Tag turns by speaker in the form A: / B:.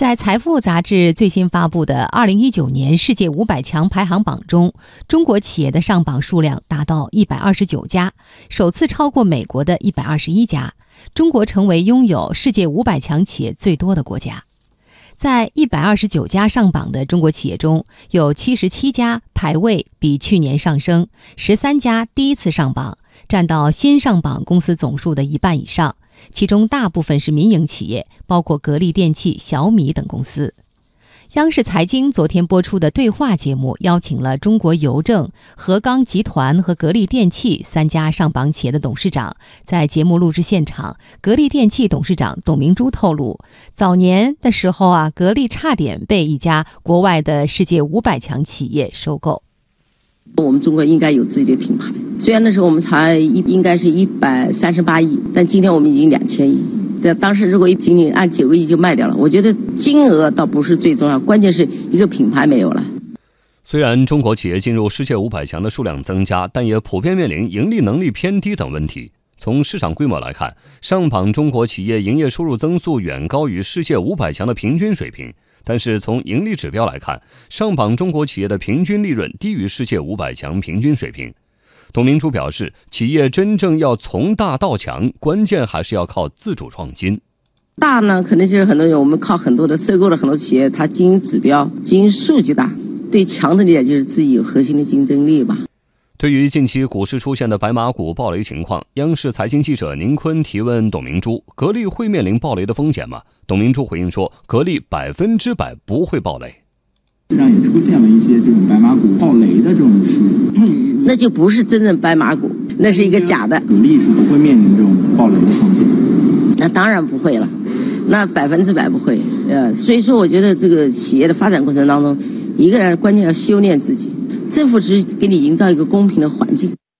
A: 在《财富》杂志最新发布的2019年世界五百强排行榜中，中国企业的上榜数量达到129家，首次超过美国的一百二十一家。中国成为拥有世界五百强企业最多的国家。在129家上榜的中国企业中，有77家排位比去年上升，13家第一次上榜，占到新上榜公司总数的一半以上。其中大部分是民营企业，包括格力电器、小米等公司。央视财经昨天播出的对话节目邀请了中国邮政、河钢集团和格力电器三家上榜企业的董事长。在节目录制现场，格力电器董事长董明珠透露，早年的时候啊，格力差点被一家国外的世界五百强企业收购。
B: 我们中国应该有自己的品牌。虽然那时候我们才一应该是一百三十八亿，但今天我们已经两千亿。在当时如果仅仅按九个亿就卖掉了，我觉得金额倒不是最重要，关键是一个品牌没有了。
C: 虽然中国企业进入世界五百强的数量增加，但也普遍面临盈利能力偏低等问题。从市场规模来看，上榜中国企业营业收入增速远高于世界五百强的平均水平。但是从盈利指标来看，上榜中国企业的平均利润低于世界五百强平均水平。董明珠表示，企业真正要从大到强，关键还是要靠自主创新。
B: 大呢，可能就是很多人我们靠很多的收购了很多企业，它经营指标、经营数据大。对强的理解就是自己有核心的竞争力吧。
C: 对于近期股市出现的白马股暴雷情况，央视财经记者宁坤提问董明珠：“格力会面临暴雷的风险吗？”董明珠回应说：“格力百分之百不会暴雷。”
D: 市场也出现了一些这种白马股暴雷的这种事，
B: 那就不是真正白马股，那是一个假的。
D: 格力是不会面临这种暴雷的风险。
B: 那当然不会了，那百分之百不会。呃，所以说我觉得这个企业的发展过程当中，一个人关键要修炼自己。政府只是给你营造一个公平的环境。